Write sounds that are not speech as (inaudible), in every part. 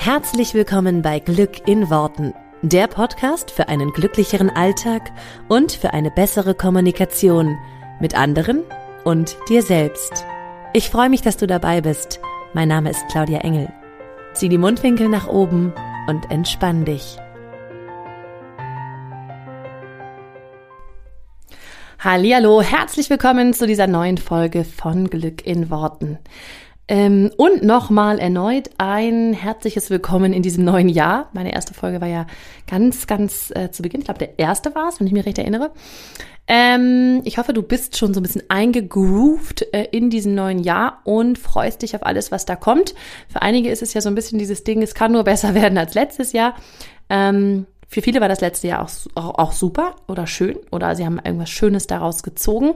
Herzlich willkommen bei Glück in Worten, der Podcast für einen glücklicheren Alltag und für eine bessere Kommunikation mit anderen und dir selbst. Ich freue mich, dass du dabei bist. Mein Name ist Claudia Engel. Zieh die Mundwinkel nach oben und entspann dich. Hallo, herzlich willkommen zu dieser neuen Folge von Glück in Worten. Ähm, und nochmal erneut ein herzliches Willkommen in diesem neuen Jahr. Meine erste Folge war ja ganz, ganz äh, zu Beginn. Ich glaube, der erste war es, wenn ich mich recht erinnere. Ähm, ich hoffe, du bist schon so ein bisschen eingegroovt äh, in diesem neuen Jahr und freust dich auf alles, was da kommt. Für einige ist es ja so ein bisschen dieses Ding, es kann nur besser (laughs) werden als letztes Jahr. Ähm, für viele war das letzte Jahr auch, auch, auch super oder schön oder sie haben irgendwas Schönes daraus gezogen.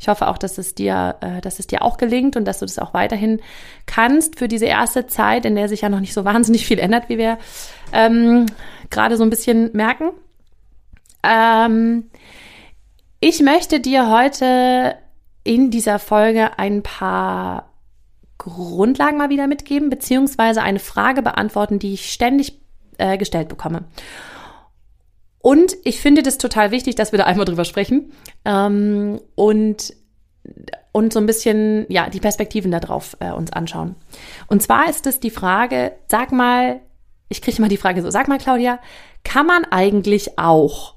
Ich hoffe auch, dass es dir, äh, dass es dir auch gelingt und dass du das auch weiterhin kannst für diese erste Zeit, in der sich ja noch nicht so (laughs) wahnsinnig viel ändert, wie wir ähm, gerade so ein bisschen merken. Ähm, ich möchte dir heute in dieser Folge ein paar Grundlagen mal wieder mitgeben, beziehungsweise eine Frage beantworten, die ich ständig äh, gestellt bekomme. Und ich finde das total wichtig, dass wir da einmal drüber sprechen ähm, und, und so ein bisschen ja die Perspektiven darauf äh, uns anschauen. Und zwar ist es die Frage, sag mal, ich kriege mal die Frage so, sag mal Claudia, kann man eigentlich auch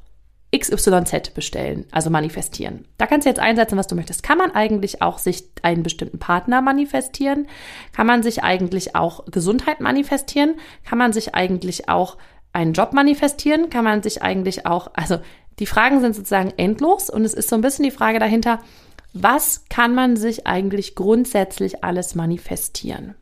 XYZ bestellen, also manifestieren. Da kannst du jetzt einsetzen, was du möchtest. Kann man eigentlich auch sich einen bestimmten Partner manifestieren? Kann man sich eigentlich auch Gesundheit manifestieren? Kann man sich eigentlich auch einen Job manifestieren? Kann man sich eigentlich auch, also die Fragen sind sozusagen endlos und es ist so ein bisschen die Frage dahinter, was kann man sich eigentlich grundsätzlich alles manifestieren?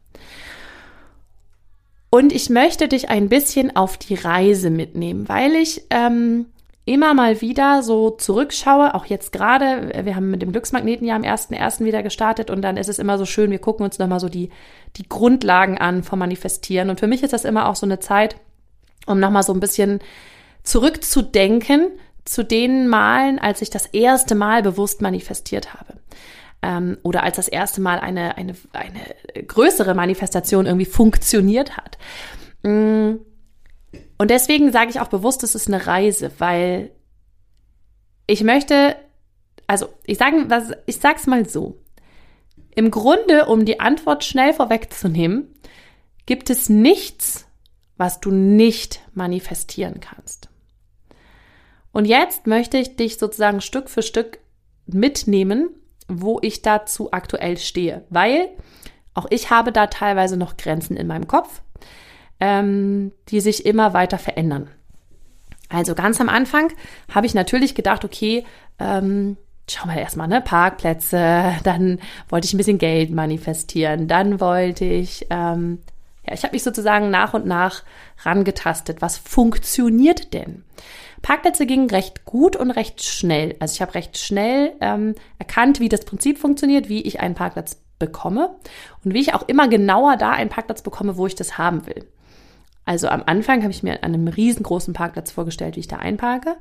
Und ich möchte dich ein bisschen auf die Reise mitnehmen, weil ich ähm, immer mal wieder so zurückschaue, auch jetzt gerade, wir haben mit dem Glücksmagneten ja am 1.1. wieder gestartet und dann ist es immer so schön, wir gucken uns nochmal so die, die Grundlagen an vom Manifestieren. Und für mich ist das immer auch so eine Zeit, um nochmal so ein bisschen zurückzudenken zu den Malen, als ich das erste Mal bewusst manifestiert habe. Ähm, oder als das erste Mal eine, eine, eine größere Manifestation irgendwie funktioniert hat. Mm. Und deswegen sage ich auch bewusst, es ist eine Reise, weil ich möchte, also ich sage, ich sag's mal so. Im Grunde, um die Antwort schnell vorwegzunehmen, gibt es nichts, was du nicht manifestieren kannst. Und jetzt möchte ich dich sozusagen Stück für Stück mitnehmen, wo ich dazu aktuell stehe, weil auch ich habe da teilweise noch Grenzen in meinem Kopf, ähm, die sich immer weiter verändern. Also ganz am Anfang habe ich natürlich gedacht, okay, ähm, schauen wir erstmal, ne, Parkplätze, (laughs) dann wollte ich ein bisschen Geld manifestieren, dann wollte ich ähm, ja, ich habe mich sozusagen nach und nach rangetastet. Was funktioniert denn? Parkplätze gingen recht gut und recht schnell. Also ich habe recht schnell ähm, erkannt, wie das Prinzip funktioniert, wie ich einen Parkplatz bekomme und wie ich auch immer genauer da einen Parkplatz bekomme, wo ich das haben will. Also am Anfang habe ich mir an einem riesengroßen Parkplatz vorgestellt, wie ich da einparke.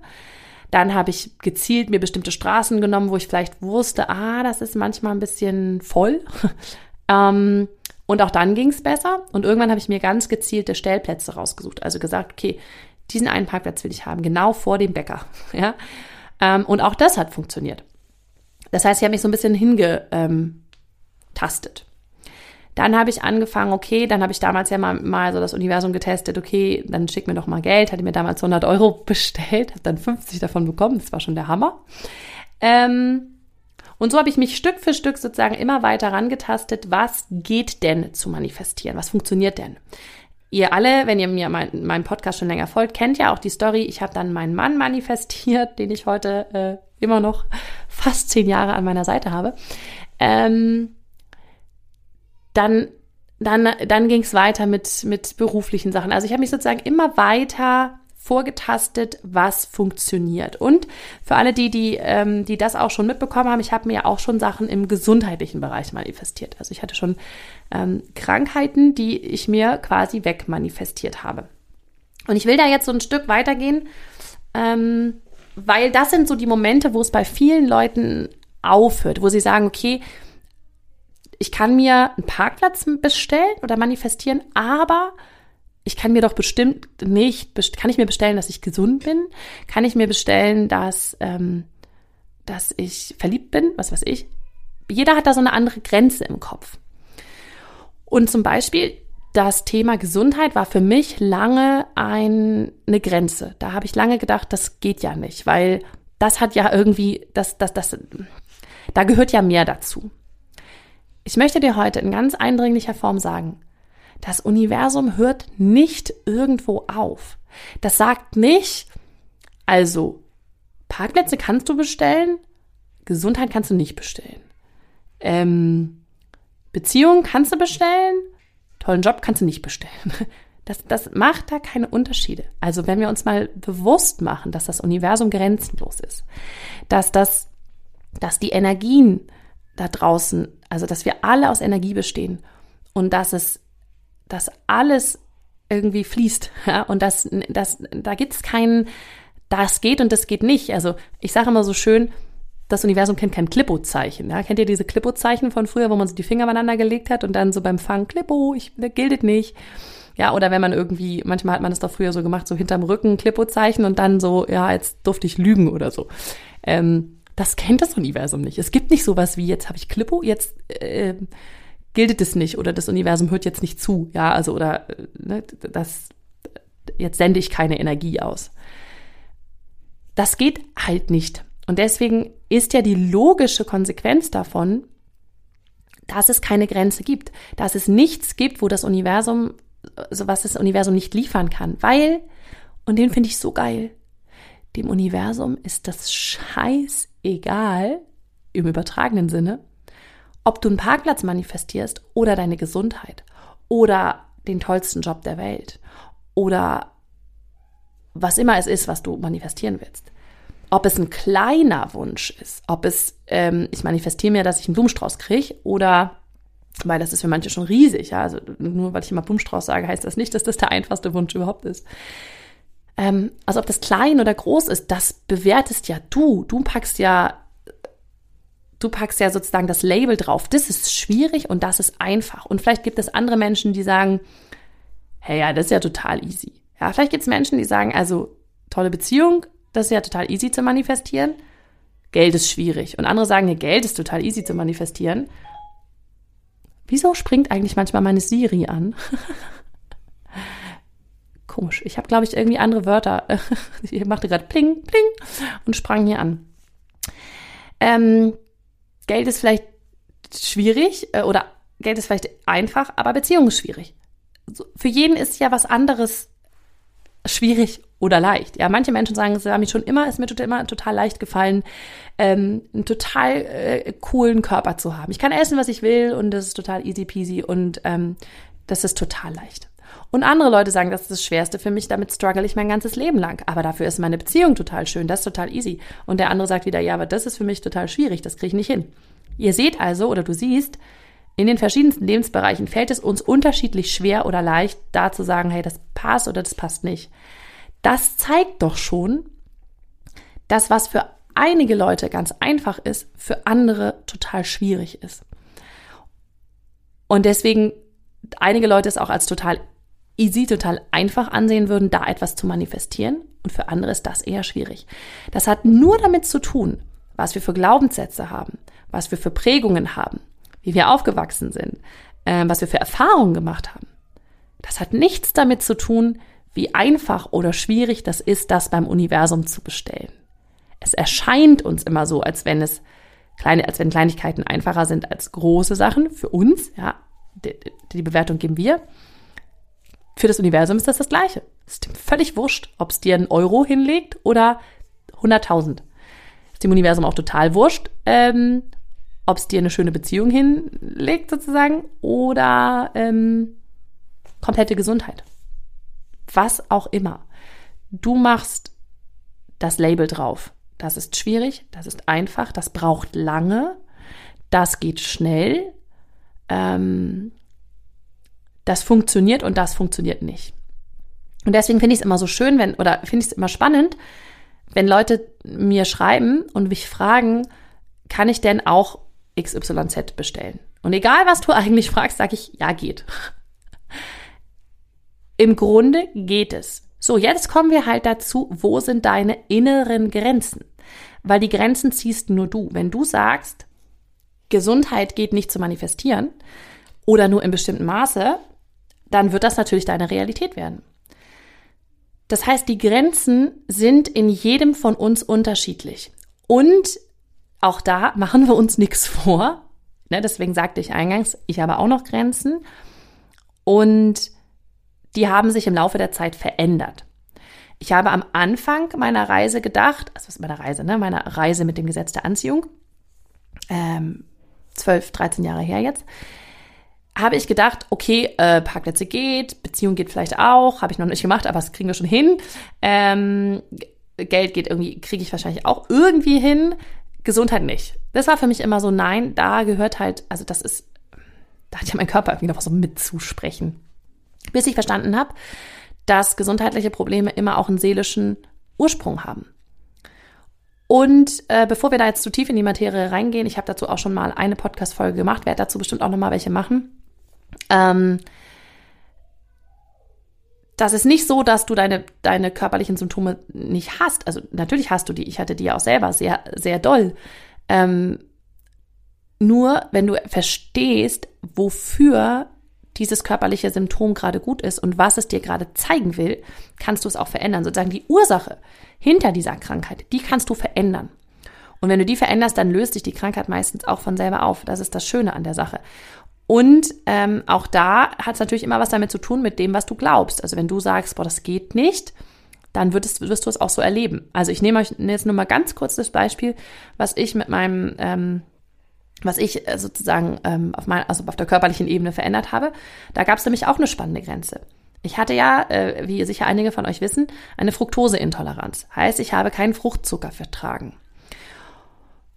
Dann habe ich gezielt mir bestimmte Straßen genommen, wo ich vielleicht wusste, ah, das ist manchmal ein bisschen voll. (laughs) ähm, und auch dann ging es besser. Und irgendwann habe ich mir ganz gezielte Stellplätze rausgesucht. Also gesagt, okay, diesen einen Parkplatz will ich haben, genau vor dem Bäcker. (laughs) Ja? Ähm, und auch das hat funktioniert. Das heißt, ich habe mich so ein bisschen hingetastet. Ähm, dann habe ich angefangen, okay, dann habe ich damals ja mal, mal so das Universum getestet, okay, dann schick mir doch mal Geld, hatte mir damals 100 Euro (laughs) bestellt, habe dann 50 davon bekommen, das war schon der Hammer. Ähm, und so habe ich mich Stück für Stück sozusagen immer weiter rangetastet, was geht denn zu manifestieren? Was funktioniert denn? Ihr alle, wenn ihr mir mein, meinem Podcast schon länger folgt, kennt ja auch die Story. Ich habe dann meinen Mann manifestiert, den ich heute äh, immer noch fast zehn Jahre an meiner Seite habe. Ähm, dann dann, dann ging es weiter mit, mit beruflichen Sachen. Also ich habe mich sozusagen immer weiter vorgetastet, was funktioniert. Und für alle die, die, ähm, die das auch schon mitbekommen haben, ich habe mir auch schon Sachen im gesundheitlichen Bereich manifestiert. Also ich hatte schon ähm, Krankheiten, die ich mir quasi wegmanifestiert habe. Und ich will da jetzt so ein Stück weitergehen, ähm, weil das sind so die Momente, wo es bei vielen Leuten aufhört, wo sie sagen, okay, ich kann mir einen Parkplatz bestellen oder manifestieren, aber ich kann mir doch bestimmt nicht, kann ich mir bestellen, dass ich gesund bin? Kann ich mir bestellen, dass, ähm, dass ich verliebt bin? Was weiß ich? Jeder hat da so eine andere Grenze im Kopf. Und zum Beispiel das Thema Gesundheit war für mich lange ein, eine Grenze. Da habe ich lange gedacht, das geht ja nicht, weil das hat ja irgendwie, das, das, das, da gehört ja mehr dazu. Ich möchte dir heute in ganz eindringlicher Form sagen, das Universum hört nicht irgendwo auf. Das sagt nicht, also Parkplätze kannst du bestellen, Gesundheit kannst du nicht bestellen. Ähm, Beziehung kannst du bestellen, tollen Job kannst du nicht bestellen. (laughs) Das, das macht da keine Unterschiede. Also wenn wir uns mal bewusst machen, dass das Universum grenzenlos ist, dass das, dass die Energien da draußen, also dass wir alle aus Energie bestehen und dass es, dass alles irgendwie fließt, (laughs) ja, und das, das, da gibt's keinen, das geht und das geht nicht. Also ich sage immer so schön, das Universum kennt kein Klippo-Zeichen. Ja? Kennt ihr diese Klippo-Zeichen von früher, wo man so die Finger aneinander gelegt hat und dann so beim Fang, Klippo, ich, das gilt nicht. Ja, oder wenn man irgendwie, manchmal hat man das doch früher so gemacht, so hinterm Rücken Klippo-Zeichen und dann so, ja, jetzt durfte ich lügen oder so. Ähm, das kennt das Universum nicht. Es gibt nicht sowas wie, jetzt habe ich Klippo, jetzt äh, gilt es nicht oder das Universum hört jetzt nicht zu. Ja, also oder äh, ne, das, jetzt sende ich keine Energie aus. Das geht halt nicht. Und deswegen ist ja die logische Konsequenz davon, dass es keine Grenze gibt, dass es nichts gibt, wo das Universum, so was das Universum nicht liefern kann, weil, und den finde ich so geil, dem Universum ist das scheißegal, im übertragenen Sinne, ob du einen Parkplatz manifestierst oder deine Gesundheit oder den tollsten Job der Welt oder was immer es ist, was du manifestieren willst ob es ein kleiner Wunsch ist, ob es, ähm, ich manifestiere mir, dass ich einen Blumenstrauß kriege oder weil das ist für manche schon riesig, ja. Also nur weil ich immer Blumenstrauß sage, heißt das nicht, dass das der einfachste Wunsch überhaupt ist. Ähm, also ob das klein oder groß ist, das bewertest ja du. Du packst ja, du packst ja sozusagen das Label drauf. Das ist schwierig und das ist einfach. Und vielleicht gibt es andere Menschen, die sagen, hey, ja, das ist ja total easy. Ja, vielleicht gibt es Menschen, die sagen, also tolle Beziehung, das ist ja total easy zu manifestieren. Geld ist schwierig. Und andere sagen, ja, Geld ist total easy zu manifestieren. Wieso springt eigentlich manchmal meine Siri an? (laughs) Komisch. Ich habe, glaube ich, irgendwie andere Wörter. (laughs) Sie machte gerade pling, pling und sprang hier an. Ähm, Geld ist vielleicht schwierig äh, oder Geld ist vielleicht einfach, aber Beziehung ist schwierig. für jeden ist ja was anderes schwierig oder leicht. Ja, manche Menschen sagen, es war mir schon immer, ist mir total, immer total leicht gefallen, ähm, einen total äh, coolen Körper zu haben. Ich kann essen, was ich will und das ist total easy peasy und ähm, das ist total leicht. Und andere Leute sagen, das ist das Schwerste für mich, damit struggle ich mein ganzes Leben lang. Aber dafür ist meine Beziehung total schön, das ist total easy. Und der andere sagt wieder, ja, aber das ist für mich total schwierig, das kriege ich nicht hin. Ihr seht also oder du siehst, in den verschiedensten Lebensbereichen fällt es uns unterschiedlich schwer oder leicht, da zu sagen, hey, das passt oder das passt nicht. Das zeigt doch schon, dass was für einige Leute ganz einfach ist, für andere total schwierig ist. Und deswegen einige Leute es auch als total easy, total einfach ansehen würden, da etwas zu manifestieren. Und für andere ist das eher schwierig. Das hat nur damit zu tun, was wir für Glaubenssätze haben, was wir für Prägungen haben, wie wir aufgewachsen sind, äh, was wir für Erfahrungen gemacht haben. Das hat nichts damit zu tun, wie einfach oder schwierig das ist, das beim Universum zu bestellen. Es erscheint uns immer so, als wenn es kleine, als wenn Kleinigkeiten einfacher sind als große Sachen für uns, ja. Die, die Bewertung geben wir. Für das Universum ist das das Gleiche. Es ist dem völlig wurscht, ob es dir einen Euro hinlegt oder 100.000. Ist dem Universum auch total wurscht, ähm, ob es dir eine schöne Beziehung hinlegt sozusagen oder ähm, komplette Gesundheit was auch immer. Du machst das Label drauf. Das ist schwierig, das ist einfach, das braucht lange, das geht schnell, ähm, das funktioniert und das funktioniert nicht. Und deswegen finde ich es immer so schön, wenn, oder finde ich es immer spannend, wenn Leute mir schreiben und mich fragen, kann ich denn auch XYZ bestellen? Und egal, was du (laughs) eigentlich fragst, sage ich, ja, geht (laughs) Im Grunde geht es. So, jetzt kommen wir halt dazu, wo sind deine inneren Grenzen? Weil die Grenzen ziehst nur du. Wenn du sagst, Gesundheit geht nicht zu manifestieren oder nur in bestimmten Maße, dann wird das natürlich deine Realität werden. Das heißt, die Grenzen sind in jedem von uns unterschiedlich. Und auch da machen wir uns nichts vor. Ne, deswegen sagte ich eingangs, ich habe auch noch Grenzen. Und die haben sich im Laufe der Zeit verändert. Ich habe am Anfang meiner Reise gedacht, also was ist meiner Reise, ne, meiner Reise mit dem Gesetz der Anziehung, ähm, 12, 13 Jahre her jetzt, habe ich gedacht, okay, äh, Parkplätze geht, Beziehung geht vielleicht auch, habe ich noch nicht gemacht, aber das kriegen wir schon hin. Ähm, Geld geht irgendwie, kriege ich wahrscheinlich auch irgendwie hin. Gesundheit nicht. Das war für mich immer so, nein, da gehört halt, also das ist, da hat ja mein Körper irgendwie noch was so mitzusprechen. Bis ich verstanden habe, dass gesundheitliche Probleme immer auch einen seelischen Ursprung haben. Und äh, bevor wir da jetzt zu tief in die Materie reingehen, ich habe dazu auch schon mal eine Podcast-Folge gemacht, werde dazu bestimmt auch noch mal welche machen. Ähm, das ist nicht so, dass du deine, deine körperlichen Symptome nicht hast. Also natürlich hast du die. Ich hatte die auch selber sehr, sehr doll. Ähm, nur wenn du verstehst, wofür dieses körperliche Symptom gerade gut ist und was es dir gerade zeigen will, kannst du es auch verändern. Sozusagen die Ursache hinter dieser Krankheit, die kannst du verändern. Und wenn du die veränderst, dann löst sich die Krankheit meistens auch von selber auf. Das ist das Schöne an der Sache. Und ähm, auch da hat es natürlich immer was damit zu tun mit dem, was du glaubst. Also wenn du sagst, boah, das geht nicht, dann wirst, wirst du es auch so erleben. Also ich nehme euch jetzt nur mal ganz kurz das Beispiel, was ich mit meinem, ähm, was ich äh, sozusagen ähm, auf, mein, also auf der körperlichen Ebene verändert habe. Da gab es nämlich auch eine spannende Grenze. Ich hatte ja, äh, wie sicher einige von euch wissen, eine Fructoseintoleranz. Heißt, ich habe keinen Fruchtzucker vertragen.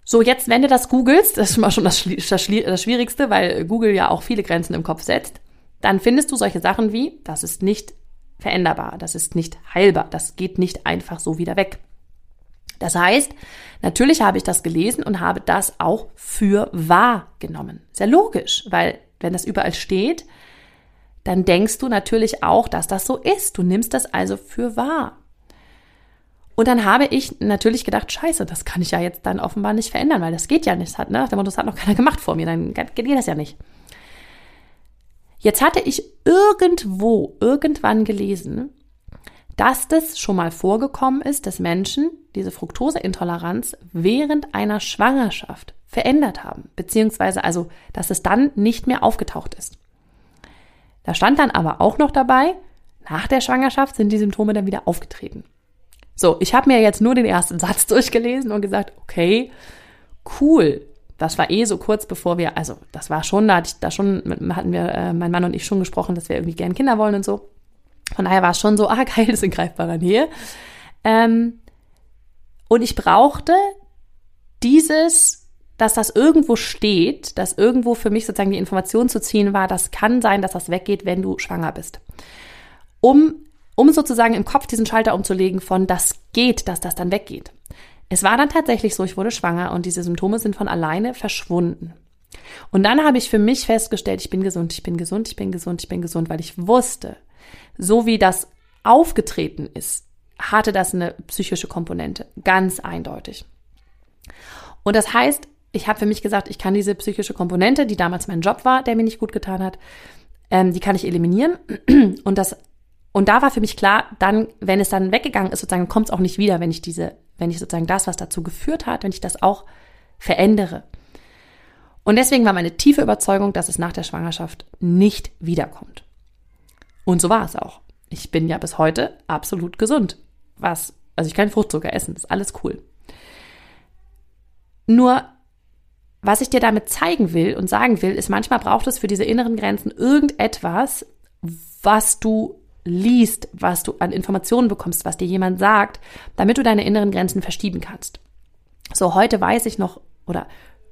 So, jetzt, wenn du das googelst, das ist mal schon das, das, das Schwierigste, weil Google ja auch viele Grenzen im Kopf setzt, dann findest du solche Sachen wie, das ist nicht veränderbar, das ist nicht heilbar, das geht nicht einfach so wieder weg. Das heißt, natürlich habe ich das gelesen und habe das auch für wahr genommen. Sehr logisch, weil wenn das überall steht, dann denkst du natürlich auch, dass das so ist. Du nimmst das also für wahr. Und dann habe ich natürlich gedacht, scheiße, das kann ich ja jetzt dann offenbar nicht verändern, weil das geht ja nicht. Das hat, ne? Das hat noch keiner gemacht vor mir, dann geht das ja nicht. Jetzt hatte ich irgendwo, irgendwann gelesen, dass das schon mal vorgekommen ist, dass Menschen diese Fructoseintoleranz während einer Schwangerschaft verändert haben, beziehungsweise also, dass es dann nicht mehr aufgetaucht ist. Da stand dann aber auch noch dabei, nach der Schwangerschaft sind die Symptome dann wieder aufgetreten. So, ich habe mir jetzt nur den ersten (laughs) Satz durchgelesen und gesagt, okay, cool. Das war eh so kurz bevor wir, also das war schon, da, hatte ich, da schon hatten wir, äh, mein Mann und ich schon gesprochen, dass wir irgendwie gern Kinder wollen und so. Von daher war es schon so, (laughs) ah geil, das ist in greifbarer Nähe. Ähm, und ich brauchte dieses, dass das irgendwo steht, dass irgendwo für mich sozusagen die Information zu ziehen war, das kann sein, dass das weggeht, wenn du schwanger bist. Um um sozusagen im Kopf diesen Schalter umzulegen von das geht, dass das dann weggeht. Es war dann tatsächlich so, ich wurde schwanger und diese Symptome sind von alleine verschwunden. Und dann habe ich für mich festgestellt, ich bin gesund, ich bin gesund, ich bin gesund, ich bin gesund, weil ich wusste, so wie das aufgetreten ist, hatte das eine psychische Komponente, ganz eindeutig. Und das heißt, ich habe für mich gesagt, ich kann diese psychische Komponente, die damals mein Job war, der mir nicht gut getan hat, ähm, die kann ich eliminieren. Und das und da war für mich klar, dann, wenn es dann weggegangen ist, sozusagen, kommt es auch nicht wieder, wenn ich diese, wenn ich sozusagen das, was dazu geführt hat, wenn ich das auch verändere. Und deswegen war meine tiefe Überzeugung, dass es nach der Schwangerschaft nicht wiederkommt. Und so war es auch. Ich bin ja bis heute absolut gesund. Was, also ich kann Fruchtzucker essen, ist alles cool. Nur, was ich dir damit zeigen will und sagen will, ist, manchmal braucht es für diese inneren Grenzen irgendetwas, was du liest, was du an Informationen bekommst, was dir jemand sagt, damit du deine inneren Grenzen verschieben kannst. So, heute weiß ich noch oder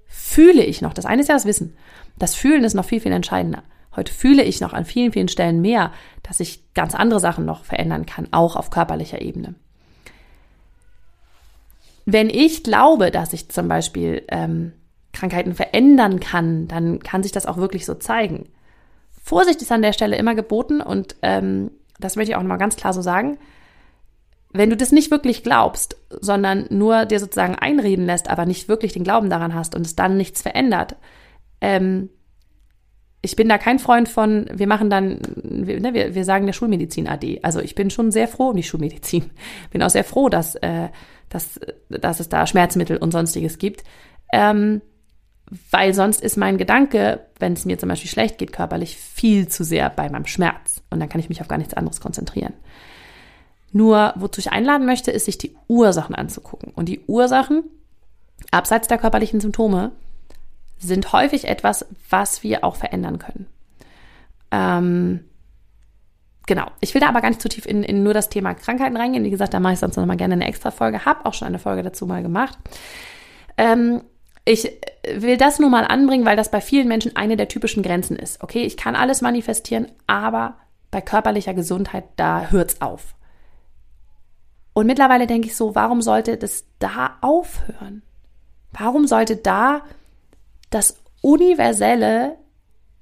fühle ich noch, das eine ist ja das Wissen, das Fühlen ist noch viel, viel entscheidender. Heute fühle ich noch an vielen, vielen Stellen mehr, dass ich ganz andere Sachen noch verändern kann, auch auf körperlicher Ebene. Wenn ich glaube, dass ich zum Beispiel ähm, Krankheiten verändern kann, dann kann sich das auch wirklich so zeigen. Vorsicht ist an der Stelle immer geboten und ähm, das möchte ich auch nochmal ganz klar so sagen, wenn du das nicht wirklich glaubst, sondern nur dir sozusagen einreden lässt, aber nicht wirklich den Glauben daran hast und es dann nichts verändert, ähm, ich bin da kein Freund von, wir machen dann, wir, ne, wir, wir sagen der Schulmedizin AD. Also ich bin schon sehr froh um die Schulmedizin. (laughs) Bin auch sehr froh, dass, äh, dass, dass es da Schmerzmittel und sonstiges gibt. Ähm, weil sonst ist mein Gedanke, wenn es mir zum Beispiel schlecht geht körperlich, viel zu sehr bei meinem Schmerz. Und dann kann ich mich auf gar nichts anderes konzentrieren. Nur, wozu ich einladen möchte, ist, sich die Ursachen anzugucken. Und die Ursachen, abseits der körperlichen Symptome, sind häufig etwas, was wir auch verändern können. Ähm, genau. Ich will da aber gar nicht zu tief in, in nur das Thema Krankheiten reingehen. Wie gesagt, da mache ich sonst noch mal gerne eine extra Folge. Hab auch schon eine Folge dazu mal gemacht. Ähm, ich will das nur mal anbringen, weil das bei vielen Menschen eine der typischen Grenzen ist. Okay, ich kann alles manifestieren, aber bei körperlicher Gesundheit, da hört's auf. Und mittlerweile denke ich so, warum sollte das da aufhören? Warum sollte da das Universelle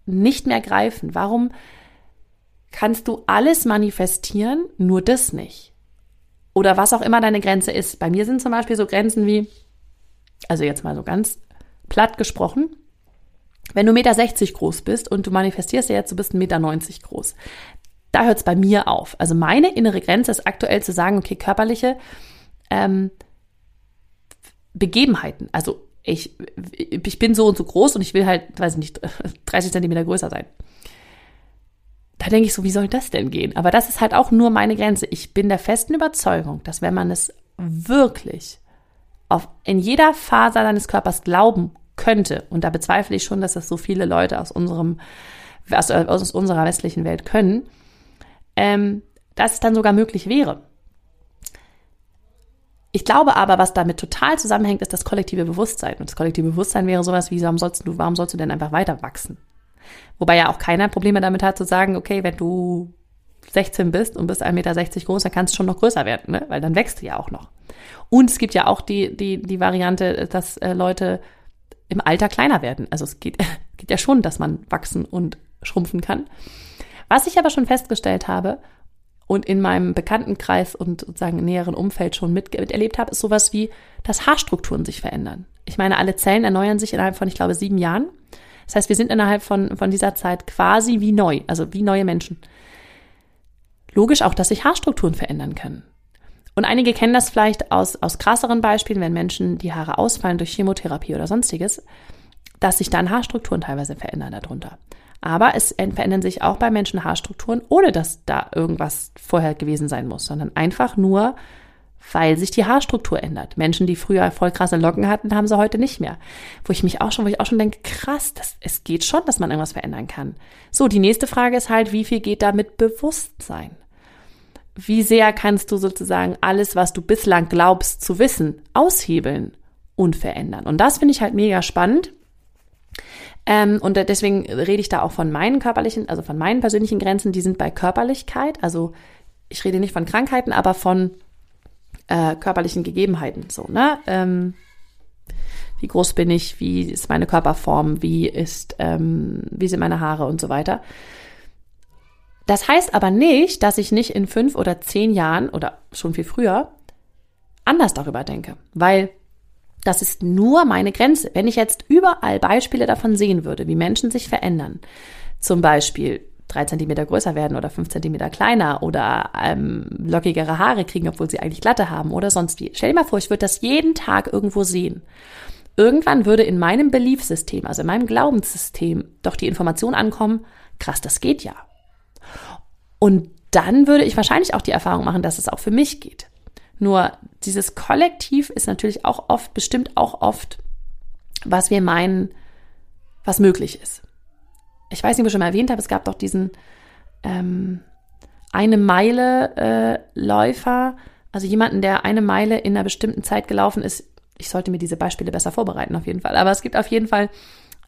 nicht mehr greifen? Warum kannst du alles manifestieren, nur das nicht? Oder was auch immer deine Grenze ist. Bei mir sind zum Beispiel so Grenzen wie, also jetzt mal so ganz platt gesprochen, wenn du 1,60 Meter groß bist und du manifestierst ja jetzt, du bist 1,90 Meter groß, da hört es bei mir auf. Also meine innere Grenze ist aktuell zu sagen, okay, körperliche ähm, Begebenheiten, also ich, ich bin so und so groß und ich will halt, weiß ich nicht, (laughs) 30 Zentimeter größer sein. Da denke ich so, wie soll das denn gehen? Aber das ist halt auch nur meine Grenze. Ich bin der festen Überzeugung, dass wenn man es wirklich auf, in jeder Faser deines Körpers glauben könnte, und da bezweifle ich schon, dass das so viele Leute aus unserem, aus, aus unserer westlichen Welt können, ähm, dass es dann sogar möglich wäre. Ich glaube aber, was damit total zusammenhängt, ist das kollektive Bewusstsein. Und das kollektive Bewusstsein wäre sowas wie, warum sollst du, warum sollst du denn einfach weiter wachsen? Wobei ja auch keiner Probleme damit hat zu sagen, okay, wenn du 16 bist und bist 1,60 Meter groß, dann kannst du schon noch größer werden, ne? weil dann wächst du ja auch noch. Und es gibt ja auch die, die, die Variante, dass äh, Leute im Alter kleiner werden. Also es geht, (laughs) geht ja schon, dass man wachsen und schrumpfen kann. Was ich aber schon festgestellt habe, und in meinem Bekanntenkreis und sozusagen näheren Umfeld schon miterlebt habe, ist sowas wie, dass Haarstrukturen sich verändern. Ich meine, alle Zellen erneuern sich innerhalb von, ich glaube, sieben Jahren. Das heißt, wir sind innerhalb von, von dieser Zeit quasi wie neu, also wie neue Menschen. Logisch auch, dass sich Haarstrukturen verändern können. Und einige kennen das vielleicht aus, aus krasseren Beispielen, wenn Menschen die Haare ausfallen durch Chemotherapie oder sonstiges, dass sich dann Haarstrukturen teilweise verändern darunter. Aber es verändern sich auch bei Menschen Haarstrukturen, ohne dass da irgendwas vorher gewesen sein muss, sondern einfach nur, weil sich die Haarstruktur ändert. Menschen, die früher voll krasse Locken hatten, haben sie heute nicht mehr. Wo ich mich auch schon, wo ich auch schon denke, krass, das, es geht schon, dass man irgendwas verändern kann. So, die nächste Frage ist halt, wie viel geht da mit Bewusstsein? Wie sehr kannst du sozusagen alles, was du bislang glaubst zu wissen, aushebeln und verändern? Und das finde ich halt mega spannend. Ähm, und deswegen rede ich da auch von meinen körperlichen, also von meinen persönlichen Grenzen, die sind bei Körperlichkeit. Also ich rede nicht von Krankheiten, aber von äh, körperlichen Gegebenheiten. So, ne? Ähm, wie groß bin ich? Wie ist meine Körperform? Wie ist, ähm, wie sind meine Haare und so weiter? Das heißt aber nicht, dass ich nicht in fünf oder zehn Jahren oder schon viel früher anders darüber denke, weil das ist nur meine Grenze. Wenn ich jetzt überall Beispiele davon sehen würde, wie Menschen sich verändern, zum Beispiel drei Zentimeter größer werden oder fünf Zentimeter kleiner oder ähm, lockigere Haare kriegen, obwohl sie eigentlich glatte haben oder sonst wie. Stell dir mal vor, ich würde das jeden Tag irgendwo sehen. Irgendwann würde in meinem Beliefsystem, also in meinem Glaubenssystem, doch die Information ankommen, krass, das geht ja. Und dann würde ich wahrscheinlich auch die Erfahrung machen, dass es auch für mich geht. Nur dieses Kollektiv ist natürlich auch oft, bestimmt auch oft, was wir meinen, was möglich ist. Ich weiß nicht, ob ich schon mal erwähnt habe, es gab doch diesen ähm, eine Meile äh, Läufer, also jemanden, der eine Meile in einer bestimmten Zeit gelaufen ist. Ich sollte mir diese Beispiele besser vorbereiten, auf jeden Fall. Aber es gibt auf jeden Fall,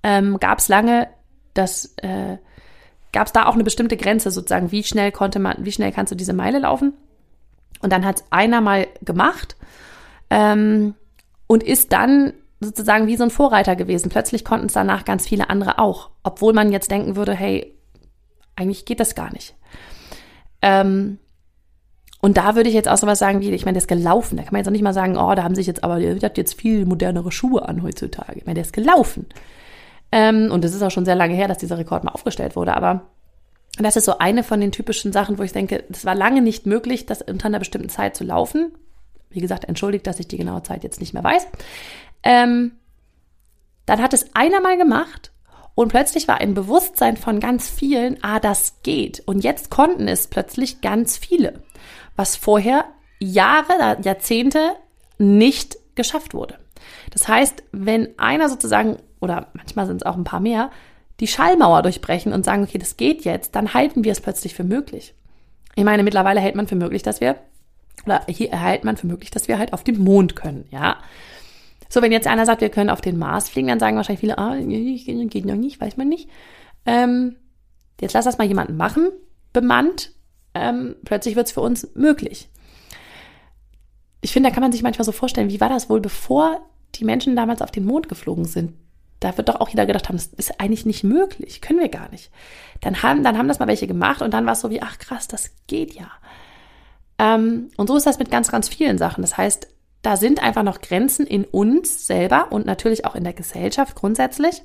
ähm, gab es lange, das äh, gab es da auch eine bestimmte Grenze sozusagen, wie schnell konnte man, wie schnell kannst du diese Meile laufen? Und dann hat es einer mal gemacht ähm, und ist dann sozusagen wie so ein Vorreiter gewesen. Plötzlich konnten es danach ganz viele andere auch, obwohl man jetzt denken würde, hey, eigentlich geht das gar nicht. Ähm, und da würde ich jetzt auch sowas sagen wie, ich meine, der ist gelaufen. Da kann man jetzt auch nicht mal sagen, oh, da haben sich jetzt aber, der hat jetzt viel modernere Schuhe an heutzutage. Ich meine, der ist gelaufen. Ähm, und es ist auch schon sehr lange her, dass dieser Rekord mal aufgestellt wurde. Aber das ist so eine von den typischen Sachen, wo ich denke, es war lange nicht möglich, das unter einer bestimmten Zeit zu laufen. Wie gesagt, entschuldigt, dass ich die genaue Zeit jetzt nicht mehr weiß. Ähm, dann hat es einer mal gemacht und plötzlich war ein Bewusstsein von ganz vielen, ah, das geht. Und jetzt konnten es plötzlich ganz viele, was vorher Jahre, Jahrzehnte nicht geschafft wurde. Das heißt, wenn einer sozusagen, oder manchmal sind es auch ein paar mehr, die Schallmauer durchbrechen und sagen, okay, das geht jetzt, dann halten wir es plötzlich für möglich. Ich meine, mittlerweile hält man für möglich, dass wir, oder hier erhält man für möglich, dass wir halt auf den Mond können, ja. So, wenn jetzt einer sagt, wir können auf den Mars fliegen, dann sagen wahrscheinlich viele, ah, geht noch nicht, weiß man nicht. Ähm, jetzt lass das mal jemanden machen, bemannt. Ähm, plötzlich wird es für uns möglich. Ich finde, da kann man sich manchmal so vorstellen, wie war das wohl, bevor die Menschen damals auf den Mond geflogen sind? Da wird doch auch jeder gedacht haben, das ist eigentlich nicht möglich, können wir gar nicht. Dann haben, dann haben das mal welche gemacht und dann war es so wie, ach krass, das geht ja. Ähm, und so ist das mit ganz, ganz vielen Sachen. Das heißt, da sind einfach noch Grenzen in uns selber und natürlich auch in der Gesellschaft grundsätzlich.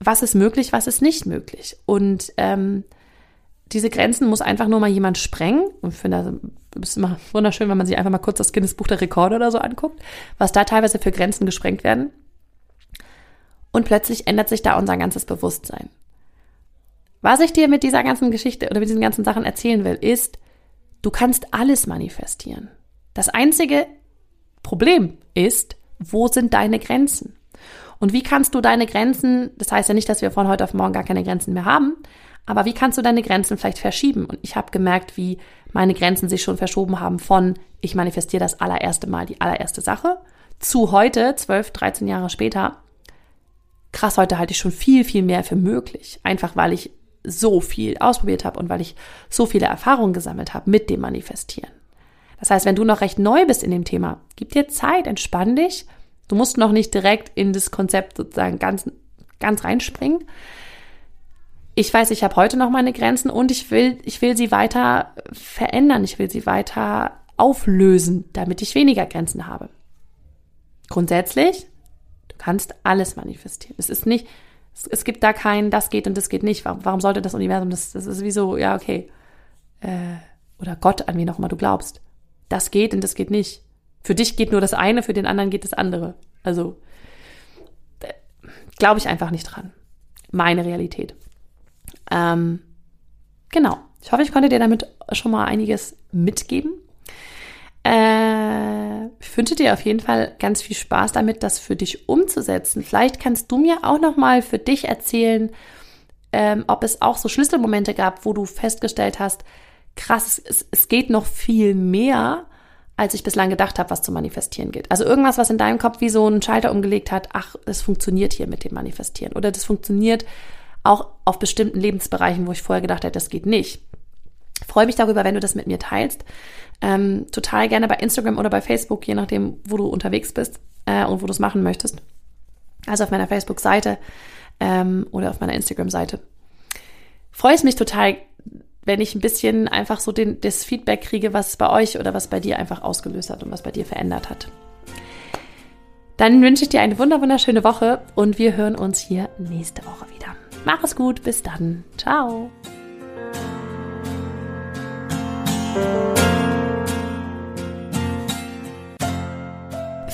Was ist möglich, was ist nicht möglich? Und ähm, diese Grenzen muss einfach nur mal jemand sprengen. Und ich finde, das ist immer wunderschön, wenn man sich einfach mal kurz das Guinness-Buch der Rekorde oder so anguckt, was da teilweise für Grenzen gesprengt werden. Und plötzlich ändert sich da unser ganzes Bewusstsein. Was ich dir mit dieser ganzen Geschichte oder mit diesen ganzen Sachen erzählen will, ist, du kannst alles manifestieren. Das Einzige, Problem ist, wo sind deine Grenzen? Und wie kannst du deine Grenzen, das heißt ja nicht, dass wir von heute auf morgen gar keine Grenzen mehr haben, aber wie kannst du deine Grenzen vielleicht verschieben? Und ich habe gemerkt, wie meine Grenzen sich schon verschoben haben von, ich manifestiere das allererste Mal, die allererste Sache, zu heute, 12, 13 Jahre später. Krass, heute halte ich schon viel, viel mehr für möglich. Einfach weil ich so viel ausprobiert habe und weil ich so viele Erfahrungen gesammelt habe mit dem Manifestieren. Das heißt, wenn du noch recht neu bist in dem Thema, gib dir Zeit, entspann dich. Du musst noch nicht direkt in das Konzept sozusagen ganz, ganz reinspringen. Ich weiß, ich habe heute noch meine Grenzen und ich will, ich will sie weiter verändern. Ich will sie weiter auflösen, damit ich weniger Grenzen habe. Grundsätzlich, kannst alles manifestieren. Es ist nicht, es, es gibt da kein, das geht und das geht nicht. Warum, warum sollte das Universum, das, das ist wie so, ja, okay. Äh, oder Gott, an wen auch immer du glaubst das geht und das geht nicht. Für dich geht nur das eine, für den anderen geht das andere. Also äh, glaube ich einfach nicht dran. Meine Realität. Ähm, genau. Ich hoffe, ich konnte dir damit schon mal einiges mitgeben. Äh, ich wünsche dir auf jeden Fall ganz viel Spaß damit, das für dich umzusetzen. Vielleicht kannst du mir auch noch mal für dich erzählen, ähm, ob es auch so Schlüsselmomente gab, wo du festgestellt hast, krass, es, es geht noch viel mehr, als ich bislang gedacht habe, was zu manifestieren geht. Also irgendwas, was in deinem Kopf wie so einen Schalter umgelegt hat, ach, es funktioniert hier mit dem Manifestieren. Oder das funktioniert auch auf bestimmten Lebensbereichen, wo ich vorher gedacht hätte, das geht nicht. freue mich darüber, wenn du das mit mir teilst. Ähm, total gerne bei Instagram oder bei Facebook, je nachdem, wo du unterwegs bist äh, und wo du es machen möchtest. Also auf meiner Facebook-Seite ähm, oder auf meiner Instagram-Seite. Freue ich mich total wenn ich ein bisschen einfach so den, das Feedback kriege, was bei euch oder was bei dir einfach ausgelöst hat und was bei dir verändert hat. Dann wünsche ich dir eine wunderschöne Woche und wir hören uns hier nächste Woche wieder. Mach es gut, bis dann. Ciao.